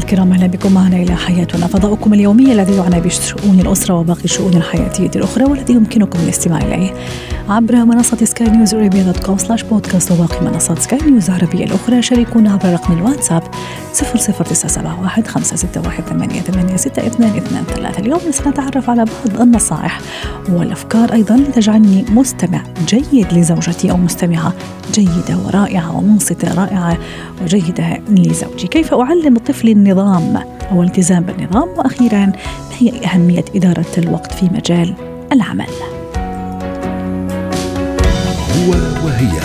الكرام أهلا بكم معنا إلى حياتنا فضاؤكم اليومي الذي يعنى بشؤون الأسرة وباقي الشؤون الحياتيه الأخرى والذي يمكنكم الاستماع إليه. عبر منصة Sky News Arabia dot com slash podcast وباقي منصات سكاي نيوز العربية الأخرى شاركونا عبر رقم الواتساب 00971 561 886223 اليوم سنتعرف على بعض النصائح والأفكار أيضا لتجعلني مستمع جيد لزوجتي أو مستمعة جيدة ورائعة ومنصتة رائعة وجيدة لزوجي. كيف أعلم الطفل النظام أو الالتزام بالنظام؟ وأخيرا ما هي أهمية إدارة الوقت في مجال العمل؟ وهي.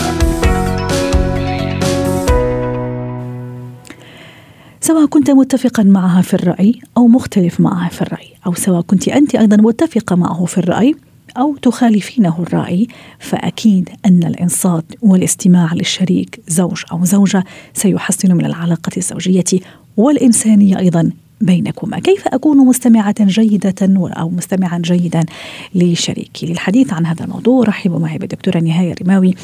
سواء كنت متفقا معها في الرأي أو مختلف معها في الرأي أو سواء كنت أنت أيضا متفقة معه في الرأي أو تخالفينه الرأي فأكيد أن الإنصات والاستماع للشريك زوج أو زوجة سيحسن من العلاقة الزوجية والإنسانية أيضا. بينكما. كيف أكون مستمعة جيدة أو مستمعا جيدا لشريكي؟ للحديث عن هذا الموضوع رحبوا معي بالدكتورة نهاية رماوي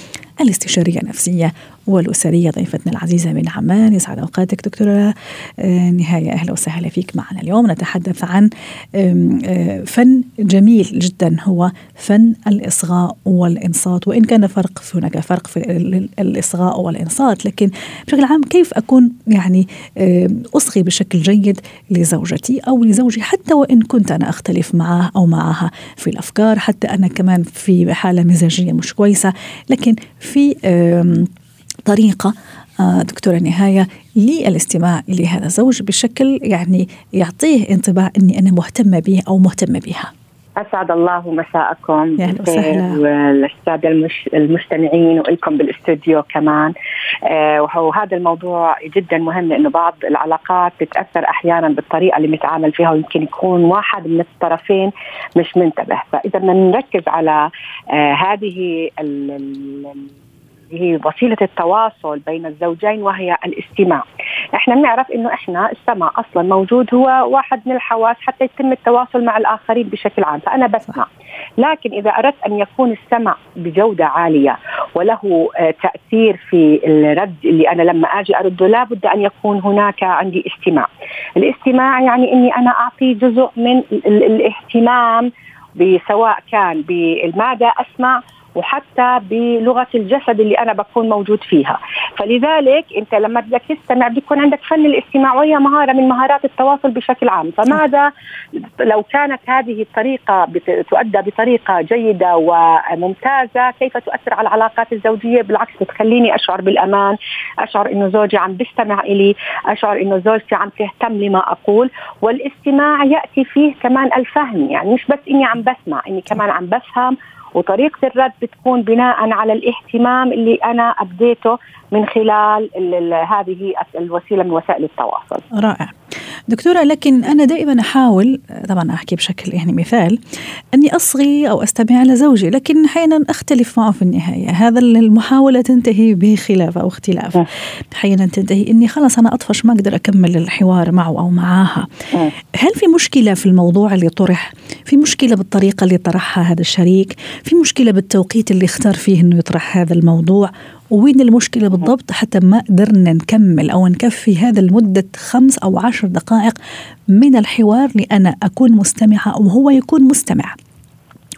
الاستشارية النفسية والأسرية ضيفتنا العزيزة من عمان يسعد أوقاتك دكتورة. آه، نهاية أهلا وسهلا فيك معنا اليوم. نتحدث عن آه، فن جميل جدا. هو فن الإصغاء والإنصات. وإن كان فرق هناك فرق في الإصغاء والإنصات. لكن بشكل عام كيف أكون يعني أصغي بشكل جيد لزوجتي أو لزوجي حتى وإن كنت أنا أختلف معه أو معها في الأفكار. حتى أنا كمان في حالة مزاجية مش كويسة. لكن في طريقة آه، دكتورة نهاية للاستماع لهذا الزوج بشكل يعني يعطيه انطباع أني أنا مهتمة به أو مهتمة بها. أسعد الله مساءكم وسهلا. والساده المش... المستمعين وإلكم بالأستوديو كمان. آه وهذا الموضوع جدا مهم لأنه بعض العلاقات بتأثر أحيانا بالطريقة اللي بنتعامل فيها ويمكن يكون واحد من الطرفين مش منتبه. فاذا بدنا نركز على آه هذه ال... هي وسيلة التواصل بين الزوجين وهي الاستماع. إحنا بنعرف إنه إحنا السمع أصلا موجود هو واحد من الحواس حتى يتم التواصل مع الآخرين بشكل عام، فأنا بسمع. لكن إذا أردت أن يكون السمع بجودة عالية وله آه، تأثير في الرد اللي أنا لما آجي أرده لابد أن يكون هناك عندي استماع. الاستماع يعني إني أنا أعطي جزء من الاهتمام سواء كان بالماذا أسمع وحتى بلغة الجسد اللي أنا بكون موجود فيها. فلذلك أنت لما بدك تستمع بيكون عندك فن الاستماع وهي مهارة من مهارات التواصل بشكل عام. فماذا لو كانت هذه الطريقة تؤدى بطريقة جيدة وممتازة كيف تؤثر على العلاقات الزوجية؟ بالعكس بتخليني أشعر بالأمان أشعر إنه زوجي عم بيستمع إلي أشعر إنه زوجتي عم تهتم لما أقول. والاستماع يأتي فيه كمان الفهم يعني مش بس إني عم بسمع إني كمان عم بفهم وطريقة الرد بتكون بناء على الاهتمام اللي أنا أبديته من خلال هذه الوسيلة من وسائل التواصل. رائع. دكتورة لكن أنا دائما أحاول طبعا أحكي بشكل يعني مثال أني أصغي أو أستمع لزوجي لكن أحيانا أختلف معه في النهاية. هذا المحاولة تنتهي بخلاف أو اختلاف. أحيانا تنتهي أني خلاص أنا أطفش ما أقدر أكمل الحوار معه أو معاها. هل في مشكلة في الموضوع اللي طرح؟ في مشكلة بالطريقة اللي طرحها هذا الشريك؟ في مشكلة بالتوقيت اللي اختار فيه أنه يطرح هذا الموضوع؟ وين المشكلة بالضبط حتى ما قدرنا نكمل أو نكفي هذا المدة خمس أو عشر دقائق من الحوار لأنا أكون مستمعة أو هو يكون مستمع.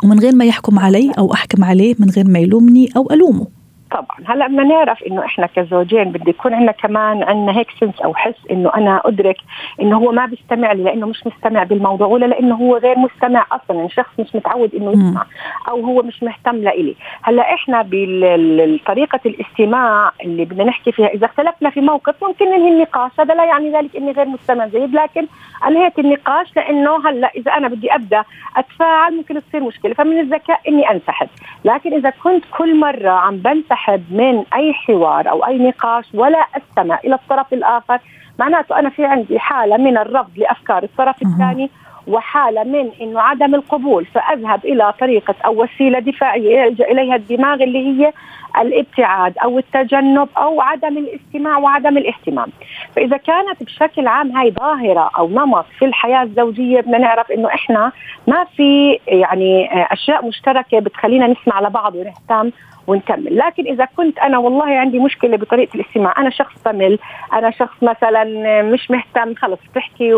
ومن غير ما يحكم علي أو أحكم عليه من غير ما يلومني أو ألومه. طبعا. هلا بدنا نعرف إنه إحنا كزوجين بده يكون عندنا كمان عندنا هيك سنس أو حس إنه أنا أدرك إنه هو ما بيستمع لي لأنه مش مستمع بالموضوع ولا لأنه هو غير مستمع أصلا يعني شخص مش متعود إنه يسمع أو هو مش مهتم لإلي. هلا إحنا بطريقه الاستماع اللي بدنا نحكي فيها إذا اختلفنا في موقف ممكن ننهي النقاش هذا لا يعني ذلك إني غير مستمع جيد لكن انهيت النقاش لأنه هلا إذا أنا بدي أبدأ أتفاعل ممكن تصير مشكلة فمن الذكاء إني أنسحب. لكن إذا كنت كل مرة عم بنسحب من أي حوار أو أي نقاش ولا استمع إلى الطرف الآخر. معناته أنا في عندي حالة من الرفض لأفكار الطرف الثاني وحالة من إنه عدم القبول فأذهب إلى طريقة أو وسيلة دفاعية يلجأ إليها الدماغ اللي هي الابتعاد أو التجنب أو عدم الاستماع وعدم الاهتمام. فإذا كانت بشكل عام هاي ظاهرة أو نمط في الحياة الزوجية بدنا نعرف إنه إحنا ما في يعني أشياء مشتركة بتخلينا نسمع لبعض ونهتم ونكمل. لكن إذا كنت أنا والله عندي مشكلة بطريقة الاستماع أنا شخص صمل أنا شخص مثلا مش مهتم خلص تحكي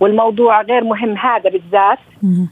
والموضوع غير مهم هذا بالذات.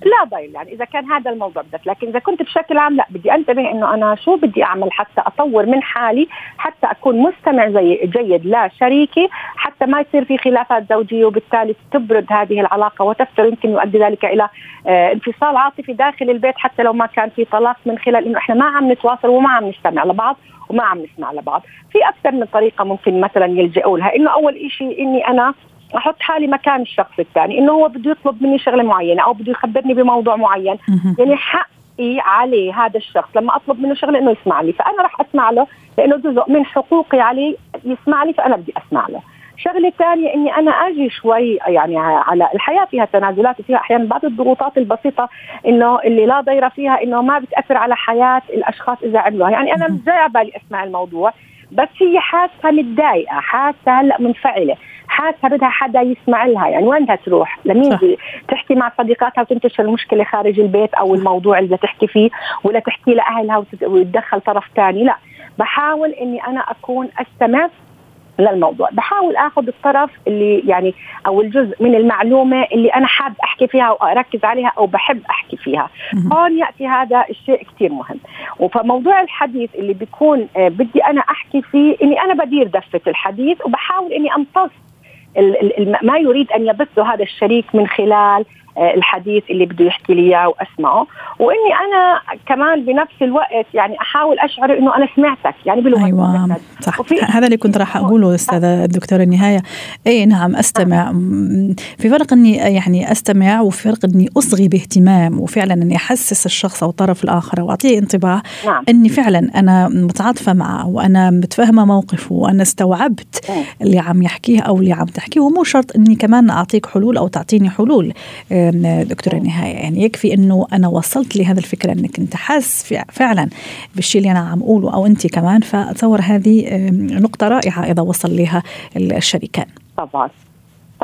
لا ضير يعني إذا كان هذا الموضوع بالذات. لكن إذا كنت بشكل عام لا بدي أنتبه إنه أنا شو بدي أعمل حتى أطور من حالي حتى أكون مستمع زي جيد لشريكي حتى ما يصير في خلافات زوجية وبالتالي تبرد هذه العلاقة وتفتر يمكن يؤدي ذلك إلى آه، انفصال عاطفي داخل البيت حتى لو ما كان في طلاق من خلال إنه إحنا ما عم نتواصل وما عم نستمع لبعض وما عم نسمع لبعض. في أكثر من طريقة ممكن مثلا يلجئوا لها. إنه أول شيء إني أنا أحط حالي مكان الشخص الثاني. إنه هو بده يطلب مني شغلة معينة أو بده يخبرني بموضوع معين. يعني حقي عليه هذا الشخص لما أطلب منه شغلة إنه يسمع لي. فأنا راح أسمع له لأنه جزء من حقوقي عليه يسمع لي فأنا بدي أسمع له. شغلة ثانية إني أنا أجي شوي يعني على الحياة فيها تنازلات وفيها أحيانا بعض الضغوطات البسيطة إنه اللي لا ضير فيها إنه ما بتأثر على حياة الأشخاص إذا عملوها يعني أنا مش جاي على بالي أسمع الموضوع بس هي حاسة متضايقة حاسة هلأ منفعلة حاسة بدها حدا يسمع لها. يعني وين بدها تروح؟ لمين تحكي مع صديقاتها وتنتشر المشكلة خارج البيت أو الموضوع اللي بدها تحكي فيه ولا تحكي لأهلها ويتدخل طرف ثاني لأ. بحاول إني أنا أكون استمع للموضوع. بحاول آخذ الطرف اللي يعني أو الجزء من المعلومة اللي أنا حاب أحكي فيها واركز عليها أو بحب أحكي فيها. هون يأتي هذا الشيء كثير مهم. وفموضوع الحديث اللي بيكون آه، بدي أنا أحكي فيه إني أنا بدير دفة الحديث وبحاول إني أمتص ما يريد أن يبثه هذا الشريك من خلال الحديث اللي بده يحكي لي إياه وأسمعه. وإني أنا كمان بنفس الوقت يعني أحاول أشعر إنه أنا سمعتك يعني بلغه أيوه صح. هذا اللي كنت راح أقوله أستاذة الدكتورة النهاية. اي نعم أستمع. في فرق إني يعني أستمع وفي فرق إني أصغي باهتمام وفعلا إني أحسس الشخص أو الطرف الآخر واعطيه انطباع نعم. إني فعلا أنا متعاطفة معه وأنا متفهمة موقفه وأنا استوعبت اللي عم يحكيه أو اللي عم تحكيه. ومو شرط إني كمان أعطيك حلول أو تعطيني حلول. دكتوره نهايه يعني يكفي إنه أنا وصلت لهذا الفكرة إنك أنت حاس فعلا بالشيء اللي أنا عم أقوله أو أنت كمان. فأتصور هذه نقطة رائعة إذا وصل لها الشريكان. طبعا.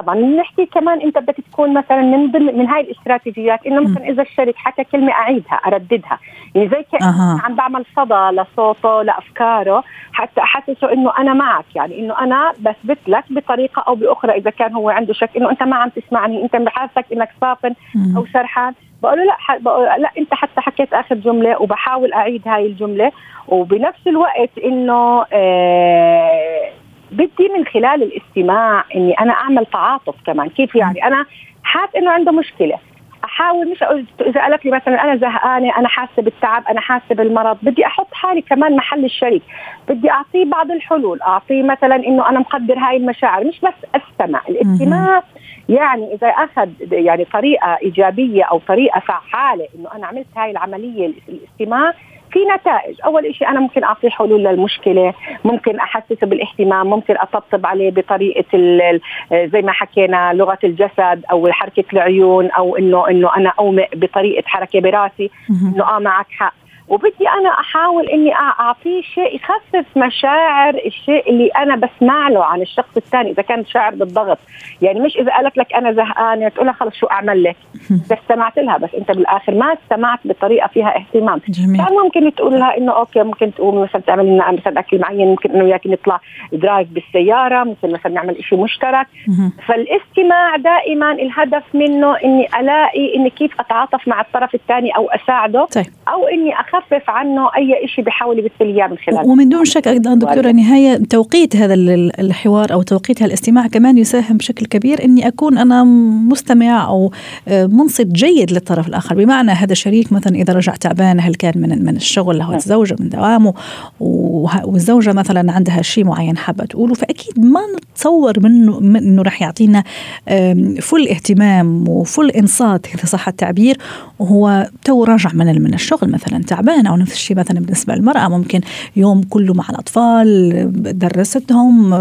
طبعا. نحكي كمان إنت بدك تكون مثلا من ضمن من هاي الاستراتيجيات إنه مثلا إذا الشريك حكى كلمة أعيدها أرددها. يعني زي كانه عم بعمل صدى لصوته لأفكاره حتى احسسه إنه أنا معك. يعني إنه أنا بثبت لك بطريقة أو بأخرى إذا كان هو عنده شك إنه أنت ما عم تسمعني أنت بحاسك إنك صافن أو سرحان. بقول له لا بقول لا إنت حتى حكيت آخر جملة وبحاول أعيد هاي الجملة. وبنفس الوقت إنه آه بدي من خلال الاستماع إني أنا أعمل تعاطف كمان. كيف يعني؟ أنا حاس إنه عنده مشكلة. أحاول مش إذا قالت لي مثلا أنا زهقانة أنا حاسة بالتعب أنا حاسة بالمرض بدي أحط حالي كمان محل الشريك. بدي أعطيه بعض الحلول أعطيه مثلا إنه أنا مقدر هاي المشاعر. مش بس أستمع الاستماع يعني إذا أخذ يعني طريقة إيجابية أو طريقة فعالة إنه أنا عملت هاي العملية الاستماع في نتائج. أول شيء أنا ممكن اعطيه حلول للمشكلة ممكن احسسه بالاهتمام ممكن أطبطب عليه بطريقة زي ما حكينا لغة الجسد أو حركة العيون أو انه إنه أنا أومئ بطريقة حركة براسي إنه آه معك حق. وبدي أنا أحاول إني أعطيه شيء يخفف مشاعر الشيء اللي أنا بسمع له عن الشخص الثاني إذا كان شاعر بالضغط. يعني مش إذا قالت لك أنا زهقانة تقول لها خلص شو أعمل لك؟ بس استمعت لها بس أنت بالآخر ما استمعت بطريقة فيها اهتمام. جميل. كان ممكن تقول لها إنه okay ممكن تقوم مثلا تعمل لنا مثلا أكل معين ممكن إنه وياك نطلع drive بالسيارة ممكن مثلا نعمل شيء مشترك. فالاستماع دائما الهدف منه إني ألاقي إني كيف أتعاطف مع الطرف الثاني أو أساعده طيب. أو إني أخف يخفف عنه أي شيء بيحاول يمثل إياه من خلاله ومن دون شك أيضا دكتورة نهاية توقيت هذا الحوار أو توقيت الاستماع كمان يساهم بشكل كبير إني أكون أنا مستمع أو آه، منصت جيد للطرف الآخر. بمعنى هذا الشريك مثلا إذا رجع تعبان هل كان من من الشغل أو الزوجة من دوامه والزوجة مثلا عندها شيء معين حابة تقوله فأكيد ما نتصور منه إنه راح يعطينا فل اهتمام وفل إنصات إذا صح التعبير وهو تو راجع من من الشغل مثلا تعبان. تعبان أو نفس الشيء مثلا بالنسبة للمرأة. ممكن يوم كله مع الأطفال درستهم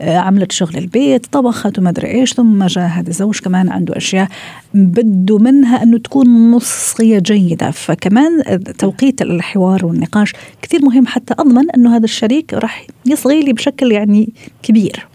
عملت شغل البيت طبخت وما أدري إيش ثم جاء هذا الزوج كمان عنده أشياء بده منها إنه تكون نصية جيدة. فكمان توقيت الحوار والنقاش كثير مهم حتى أضمن إنه هذا الشريك راح يصغي لي بشكل يعني كبير.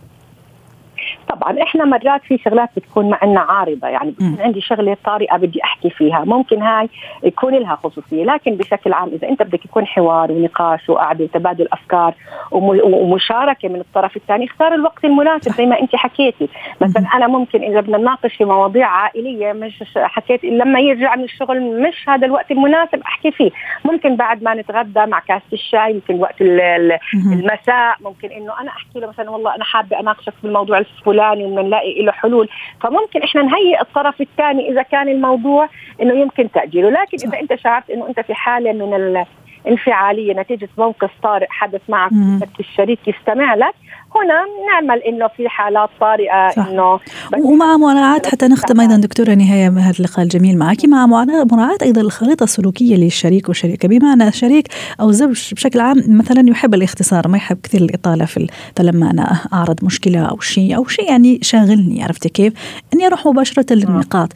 طبعا إحنا مرات في شغلات بتكون معنا عارضة يعني بكون عندي شغلة طارئة بدي أحكي فيها. ممكن هاي يكون لها خصوصية لكن بشكل عام إذا أنت بدك يكون حوار ونقاش وقعده وتبادل أفكار ومشاركة من الطرف الثاني اختار الوقت المناسب زي ما أنت حكيتي. مثلا أنا ممكن إذا بدنا نناقش في مواضيع عائلية مش حكيت لما يرجع من الشغل مش هذا الوقت المناسب أحكي فيه. ممكن بعد ما نتغدى مع كاسة الشاي ممكن وقت المساء ممكن إنه أنا أحكي له مثلا والله أنا حابة أناقشك في الموضوع الفلاني الفلاني وبدنا نلاقي له حلول. فممكن إحنا نهيئ الطرف الثاني إذا كان الموضوع إنه يمكن تأجيله. لكن إذا أنت شعرت إنه أنت في حالة من الانفعاليه نتيجة موقف طارئ حدث معك الشريك يستمع لك هنا نعمل إنه في حالات طارئة إنه ومع مراعاة حتى نختم أيضا دكتورة نهاية هذا اللقاء الجميل معك. مع مراعاه أيضا الخريطة السلوكية للشريك والشريكه بمعنى شريك أو زوج بشكل عام مثلا يحب الاختصار ما يحب كثير الإطالة في فلما أنا أعرض مشكلة أو شيء أو شيء يعني شاغلني عرفتي كيف؟ إني أروح مباشرة للنقاط.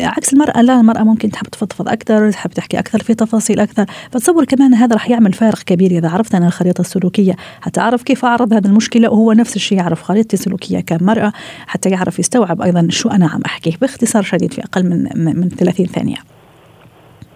عكس المرأة لا المرأة ممكن تحب تفضفض أكثر تحب تحكي أكثر في تفاصيل أكثر. فتصور كمان هذا راح يعمل فارق كبير إذا عرفت أنا الخريطة السلوكية حتى أعرف كيف أعرض هذا المشكلة. مشكله وهو نفس الشيء يعرف خريطتي السلوكيه كمرأة حتى يعرف يستوعب أيضا شو أنا عم أحكي. باختصار شديد في أقل من من 30 ثانية.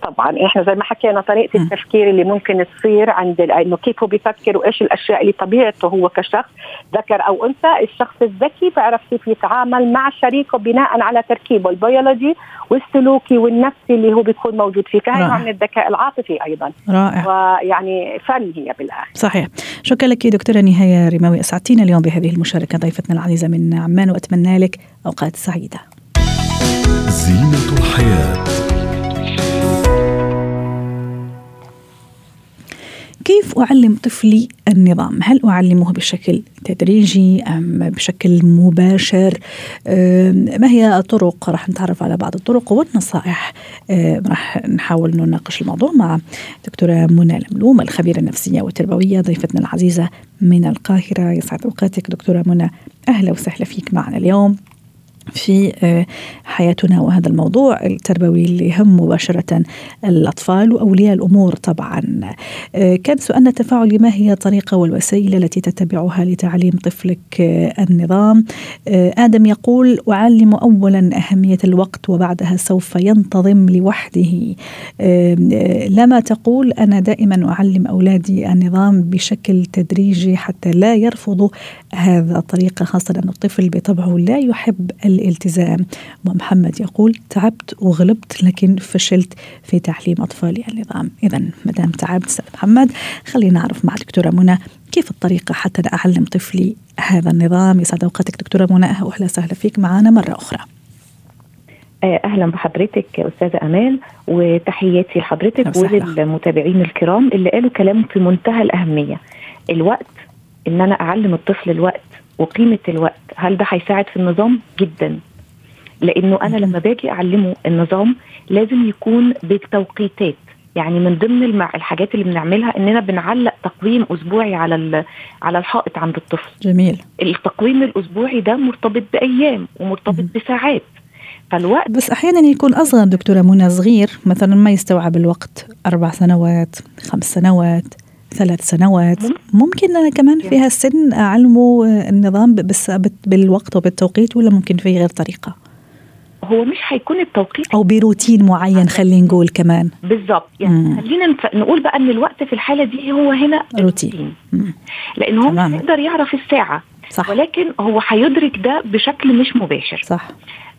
طبعا. إحنا زي ما حكينا طريقة. التفكير اللي ممكن تصير عند إنه كيف هو بيفكر وإيش الأشياء اللي طبيعته هو كشخص ذكر أو أنثى الشخص الذكي بيعرف كيف يتعامل مع شريكه بناء على تركيبه البيولوجي والسلوكي والنفسي اللي هو بيكون موجود فيه. فهي نوع من الذكاء العاطفي أيضا. رائع. ويعني فن هي بالآخر. صحيح. شكرا لك دكتورة نهاية رماوي. أسعدتينا اليوم بهذه المشاركة. ضيفتنا العزيزة من عمان وأتمنى لك أوقات سعيدة. زينة الحياة. كيف أعلم طفلي النظام؟ هل أعلمه بشكل تدريجي أم بشكل مباشر؟ ما هي الطرق؟ راح نتعرف على بعض الطرق والنصائح. راح نحاول نناقش الموضوع مع دكتورة منى الملوم الخبيرة النفسية والتربوية ضيفتنا العزيزة من القاهرة. يسعد أوقاتك دكتورة منى. أهلا وسهلا فيك معنا اليوم. في آه، حياتنا وهذا الموضوع التربوي اللي يهم مباشرة الأطفال وأولياء الأمور طبعا. آه، كان سؤالنا التفاعلي ما هي الطريقة والوسيلة التي تتبعها لتعليم طفلك آه، النظام؟ آدم يقول أعلم أولا أهمية الوقت وبعدها سوف ينتظم لوحده. لما تقول أنا دائما أعلم أولادي النظام بشكل تدريجي حتى لا يرفضوا هذا الطريقة خاصة أن الطفل بطبعه لا يحب الالتزام. ومحمد يقول تعبت وغلبت لكن فشلت في تعليم أطفالي النظام. إذا مدام تعبت أستاذ محمد خلينا نعرف مع دكتورة منى كيف الطريقة حتى أعلم طفلي هذا النظام. يسعد أوقاتك دكتورة منى. أهلا وسهلا فيك. معنا مرة أخرى. آه، أهلا بحضرتك أستاذة أمال وتحياتي لحضرتك وللمتابعين الكرام اللي قالوا كلام في منتهى الأهمية. الوقت إن أنا أعلم الطفل الوقت وقيمة الوقت هل ده هيساعد في النظام؟ جدا. لأنه أنا لما باجي أعلمه النظام لازم يكون بالتوقيتات. يعني من ضمن المع... الحاجات اللي بنعملها إننا بنعلق تقويم أسبوعي على ال... على الحائط عند الطفل. جميل. التقويم الأسبوعي ده مرتبط بأيام ومرتبط م. بساعات. فالوقت بس أحيانا يكون أصغر دكتورة منى صغير مثلا ما يستوعب الوقت. أربع سنوات خمس سنوات. ثلاث سنوات. ممكن أنا كمان في هالسن أعلمه النظام بس بالوقت وبالتوقيت ولا ممكن في غير طريقة؟ هو مش هيكون التوقيت. أو بروتين معين خلينا نقول كمان. بالظبط يعني خلينا نقول بقى إن الوقت في الحالة دي هو هنا روتين. لأن هو مش يقدر يعرف الساعة. صح. ولكن هو هيدرك ده بشكل مش مباشر. صح.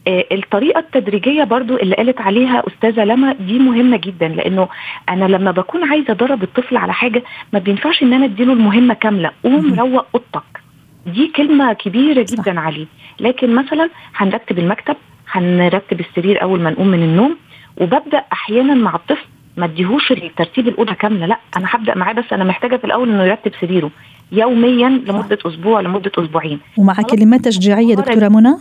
آه، الطريقة التدريجية برضو اللي قالت عليها أستاذة لما دي مهمة جدا لأنه أنا لما بكون عايزة أدرب الطفل على حاجة ما بينفعش إن أنا أديله المهمة كاملة قوم روق أوضتك. دي كلمة كبيرة جدا. عليه. لكن مثلا هنرتب المكتب هنرتب السرير أول ما نقوم من النوم وببدأ أحيانا مع الطفل ما اديهوش ترتيب الأوضة كاملة لأ أنا هبدأ معاه بس أنا محتاجة في الأول إنه يرتب سريره يوميا لمدة أسبوع لمدة أسبوعين. ومع كلمات تشجيعية دكتورة منى؟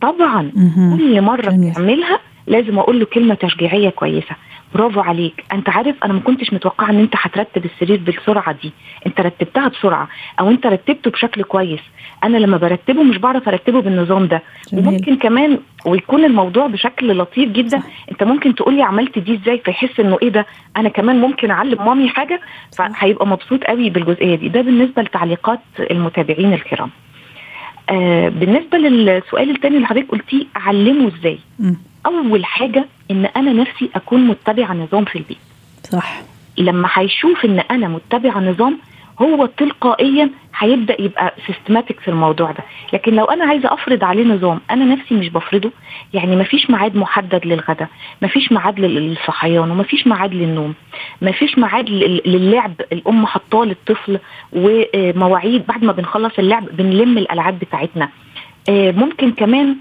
طبعا كل مرة بنعملها لازم أقول له كلمة تشجيعية كويسة. برافو عليك. أنت عارف أنا ما كنتش متوقعة إن أنت هترتب السرير بالسرعة دي. أنت رتبتها بسرعة. أو أنت رتبته بشكل كويس. أنا لما برتبه مش بعرف أرتبه بالنظام ده. جميل. وممكن كمان ويكون الموضوع بشكل لطيف جدا. صح. أنت ممكن تقول لي عملت دي إزاي فيحس إنه إيه ده؟ أنا كمان ممكن أعلم مامي حاجة فهيبقى مبسوط قوي بالجزئية دي. ده بالنسبة لتعليقات المتابعين الكرام. آه بالنسبة للسؤال الثاني اللي حضرتك قلتيه اعلمه إزاي. أول حاجة إن أنا نفسي أكون متبعة نظام في البيت. صح. لما هيشوف إن أنا متبعة نظام هو تلقائيا هيبدأ يبقى سيستماتيك في الموضوع ده. لكن لو أنا عايزة أفرض عليه نظام أنا نفسي مش بفرضه. يعني مفيش ميعاد محدد للغداء مفيش ميعاد لل- للصحيان ومفيش ميعاد للنوم مفيش ميعاد لل- للعب الأم حاطاه للطفل ومواعيد بعد ما بنخلص اللعب بنلم الألعاب بتاعتنا. آه، ممكن كمان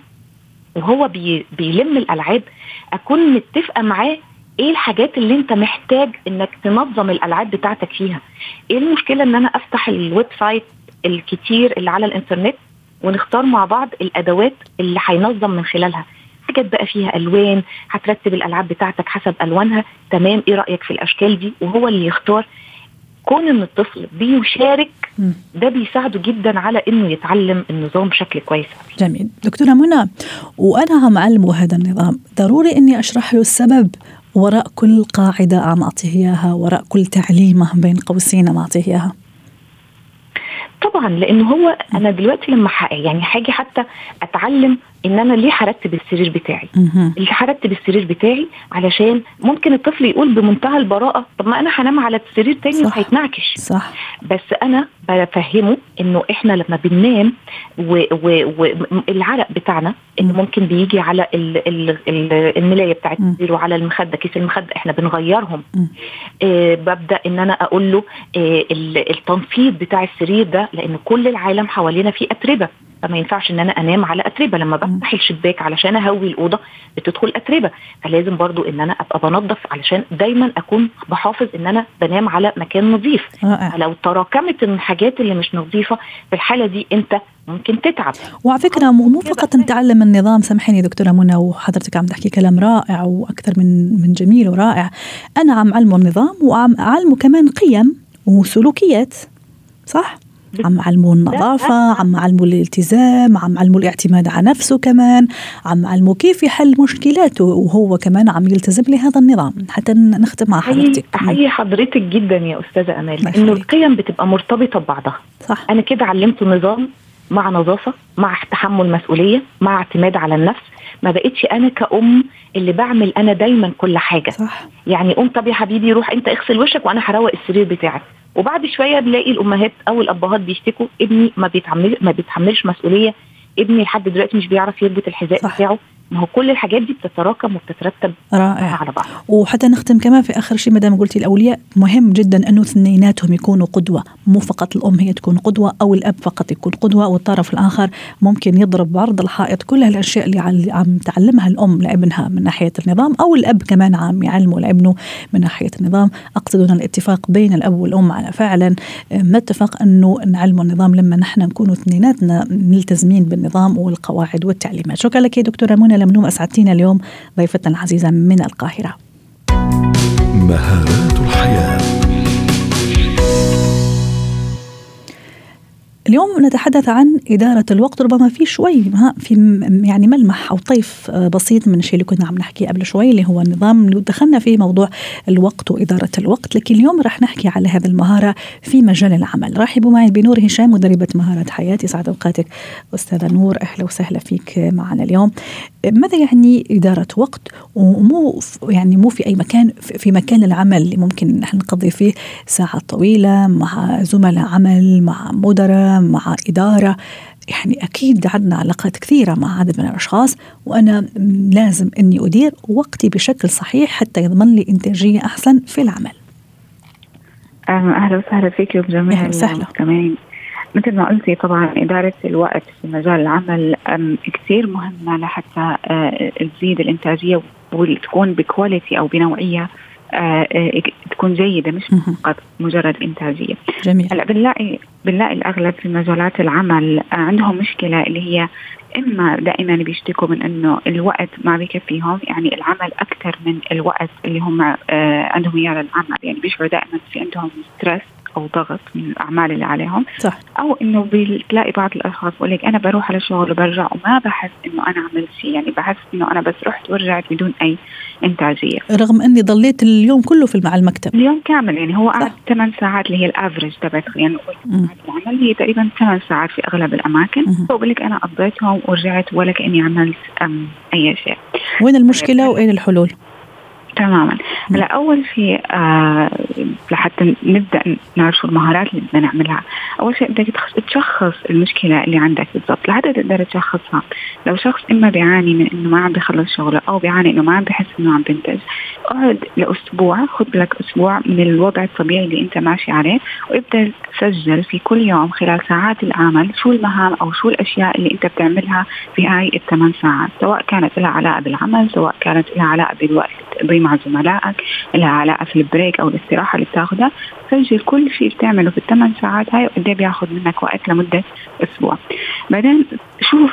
وهو بي بيلم الألعاب أكون متفقة معاه إيه الحاجات اللي انت محتاج انك تنظم الألعاب بتاعتك فيها؟ إيه المشكلة ان أنا افتح ال website الكتير اللي على الإنترنت ونختار مع بعض الأدوات اللي هينظم من خلالها؟ حاجات بقى فيها ألوان هترتب الألعاب بتاعتك حسب ألوانها. تمام إيه رأيك في الأشكال دي؟ وهو اللي يختار. كون إن الطفل بيشارك. ده بيساعده جدا على إنه يتعلم النظام بشكل كويس. جميل. دكتورة منى وأنا عم هذا النظام ضروري أني أشرح له السبب وراء كل قاعدة عم أعطيه إياها وراء كل تعليمة بين قوسين عم أعطيه إياها. طبعا لأن هو أنا دلوقتي لما يعني هاجي حتى أتعلم إن أنا ليه هرتب السرير بتاعي. اللي هرتب السرير بتاعي علشان ممكن الطفل يقول بمنتهى البراءة طب ما أنا هنام على السرير تاني صح. وهيتنعكش صح بس أنا بفهمه إنه إحنا لما بننام والعرق بتاعنا اللي مم. ممكن بيجي على ال ال ال الملاية بتاعت. السرير وعلى المخدة كيس المخدة إحنا بنغيرهم. آه ببدأ إن أنا أقول له آه ال- التنفيض بتاع السرير ده لأن كل العالم حوالينا فيه أتربة فما ينفعش إن أنا أنام على أتربة. لما. بفتح الشباك علشان أهوي الأوضة بتدخل أتربة. فلازم برضو إن أنا أبقى بنظف علشان دايما أكون بحافظ إن أنا بنام على مكان نظيف. رائع لو تراكمت الحاجات اللي مش نظيفة في الحالة دي أنت ممكن تتعب. وعلى فكرة مو مو فقط نتعلم النظام. سامحيني دكتورة منى وحضرتك عم تحكي كلام رائع وأكثر من من جميل ورائع. أنا عم أعلمه النظام وعم أعلمه كمان قيم وسلوكيات صح؟ عم علمه النظافة عم علمه الالتزام عم علمه الاعتماد على نفسه كمان عم علمه كيف يحل مشكلاته وهو كمان عم يلتزم لهذا النظام. حتى نختم مع حضرتك. احيي حضرتك جدا يا الله إنه يخليك. القيم بتبقى مرتبطة ببعضها. صح. أنا كده علمته نظام مع نظافة مع تحمل مسؤولية مع اعتماد على النفس. ما بقتش أنا كأم اللي بعمل أنا دايما كل حاجة. صح. يعني قوم طب يا حبيبي روح أنت اغسل وشك وأنا هروق السرير بتاعك. وبعد شوية بنلاقي الأمهات أو الأبهات بيشتكوا ابني ما بيتحمل ما بيتحملش مسؤولية. ابني لحد دلوقتي مش بيعرف يربط الحذاء صح. بتاعه. ما هو كل الحاجات دي بتتراكم وبتترتب رائع. على بعض. وحتى نختم كمان في آخر شيء مدام قلتي الأولياء مهم جدا انه اثنيناتهم يكونوا قدوة. مو فقط الأم هي تكون قدوة أو الأب فقط يكون قدوة. والطرف الآخر ممكن يضرب بعرض الحائط. كل هالأشياء اللي عم تعلمها الأم لابنها من ناحية النظام أو الأب كمان عم يعلمه لابنه من ناحية النظام. أقصد هنا الاتفاق بين الأب والأم على فعلا. آه، نتفق أنه نعلمه النظام لما نحن نكون اثنيناتنا ملتزمين بالنظام والقواعد والتعليمات. شكرا لك يا دكتورة منى. لمنوم أسعدتينا اليوم ضيفتنا العزيزة من القاهرة. مهارات اليوم نتحدث عن إدارة الوقت ربما في شوي في يعني ملمح أو طيف آه، بسيط من الشيء اللي كنا عم نحكيه قبل شوي اللي هو النظام. دخلنا فيه موضوع الوقت وإدارة الوقت لكن اليوم رح نحكي على هذه المهارة في مجال العمل. رحبوا معي بنور هشام مدربة مهارات حياتي. سعد أوقاتك أستاذة نور. أهلا وسهلا فيك معنا اليوم. ماذا يعني إدارة وقت؟ ومو يعني مو في أي مكان في مكان العمل اللي ممكن نحن نقضي فيه ساعات طويلة مع زملاء عمل مع مدراء مع إدارة يعني أكيد عندنا علاقات كثيرة مع عدد من الأشخاص وأنا م- لازم أني أدير وقتي بشكل صحيح حتى يضمن لي إنتاجية أحسن في العمل أهلا أهلا وسهلا فيك وبجميع. المستمعين مثل ما قلتي طبعا إدارة الوقت في مجال العمل كثير مهمة لحتى آه، تزيد الإنتاجية وتكون بكواليتي أو بنوعية تكون جيدة مش فقط مجرد إنتاجية. جميل. هلا بنلاقي بنلاقي الأغلب في مجالات العمل عندهم مشكلة اللي هي إما دائما بيشتكوا من إنه الوقت ما بكفيهم يعني العمل أكثر من الوقت اللي هم آه عندهم إياه للعمل يعني بيشعروا دائما في عندهم stress أو ضغط من الأعمال اللي عليهم. صح. أو إنه بتلاقي بعض الاشخاص بقول لك أنا بروح على الشغل وبرجع وما بحس إنه أنا عملت شيء. يعني بحس إنه أنا بس رحت ورجعت بدون أي إنتاجية. رغم إني ضليت اليوم كله في مع المكتب. اليوم كامل. يعني هو قعد ثمان ساعات اللي هي ال average تبعت خلينا نقول العمل هي تقريبا ثمان ساعات في أغلب الأماكن. بقول لك أنا قضيتهم ورجعت ولا كأني عملت أي شيء وين المشكلة واين الحلول؟ تماما. هلا أول شيء آه لحتى نبدأ نعرف شو المهارات اللي بدنا نعملها أول شيء بدك تشخص المشكلة اللي عندك بالضبط. لحتى تقدر تشخصها. لو شخص إما بيعاني من إنه ما عم بيخلص شغله أو بيعاني إنه ما عم بحس إنه عم بينتج اقعد لأسبوع خذ لك أسبوع من الوضع الطبيعي اللي أنت ماشي عليه وابدأ تسجل في كل يوم خلال ساعات العمل شو المهام أو شو الأشياء اللي أنت بتعملها في هاي الثمان ساعات سواء كانت لها علاقة بالعمل سواء كانت لها علاقة بالوقت مع زملائك لها علاقة في ال break أو الاستراحة اللي بتاخذها سجل كل شيء بتعمله في الثمان ساعات هاي وقد بياخذ منك وقت لمدة أسبوع. بعدين شوف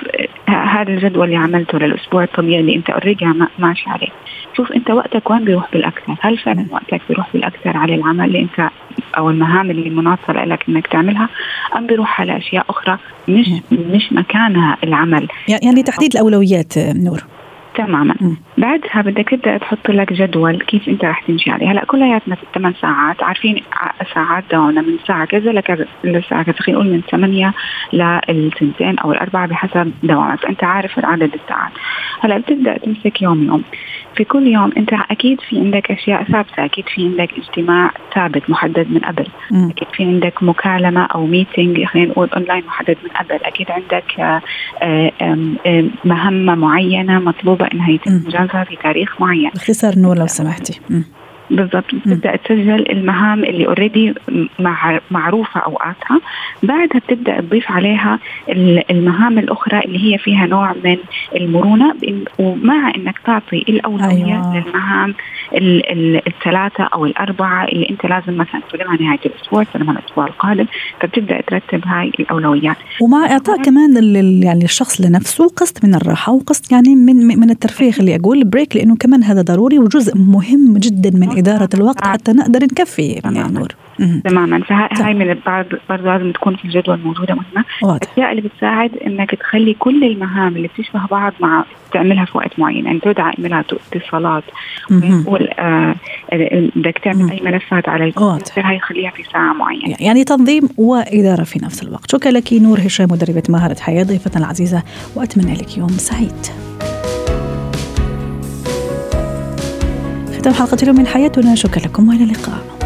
هذا الجدول اللي عملته للأسبوع الطبيعي اللي أنت already ماشي عليه. شوف أنت وقتك وين بيروح بالأكثر؟ هل فعلا وقتك بيروح بالأكثر على العمل اللي أنت أو المهام اللي مناطة لك إنك تعملها أم بيروح على أشياء أخرى مش مش مكانها العمل؟ يعني تحديد الأولويات نور. تماما. م. بعدها بدك تبدأ تحط لك جدول كيف أنت رح تمشي عليه. هلأ كلياتنا في الثمان ساعات. عارفين ساعات دوامنا من ساعة كذا لكذا للساعه كذا. خلينا نقول من 8 للثنتين أو الأربعة بحسب دوامك. فأنت عارف عدد الساعات. هلأ بتبدأ تمسك يوم يوم. في كل يوم أنت أكيد في عندك أشياء ثابتة. أكيد في عندك اجتماع ثابت محدد من قبل. م. أكيد في عندك مكالمة أو meeting خلينا نقول اونلاين محدد من قبل. أكيد عندك آه، مهمة معينة مطلوبة انها يتم انجازها في تاريخ معين. باختصار نور لو سمحتي. م. بالضبط. بتبدأ تسجل المهام اللي اوريدي مع معروفة اوقاتها بعدها بتبدأ تضيف عليها المهام الأخرى اللي هي فيها نوع من المرونة. ومع إنك تعطي الأولوية أيوة. للمهام الثلاثة أو الأربعة اللي أنت لازم مثلا تسلمها نهاية الأسبوع تسلمها الأسبوع القادم. فبتبدأ ترتب هاي الاولويات ومع إعطاء كمان يعني الشخص لنفسه قسط من الراحة وقسط يعني من من الترفيه خلي أقول بريك لأنه كمان هذا ضروري وجزء مهم جدا من إدارة الوقت حتى نقدر نكفي يعني نور تماما. فهاي من برضه لازم تكون في الجدول موجودة مهمة. الأشياء اللي بتساعد إنك تخلي كل المهام اللي بتشبه بعض مع تعملها في وقت معين. يعني تدعى ايميلات اتصالات. ونقول آه بدك تعمل أي ملفات على الكمبيوتر هاي خليها في ساعة معينة. يعني تنظيم وإدارة في نفس الوقت. شكرا لك نور هشام مدربة مهارة حياة ضيفتنا العزيزة وأتمنى لك يوم سعيد. ختام حلقة اليوم من حياتنا. شكرا لكم وإلى اللقاء.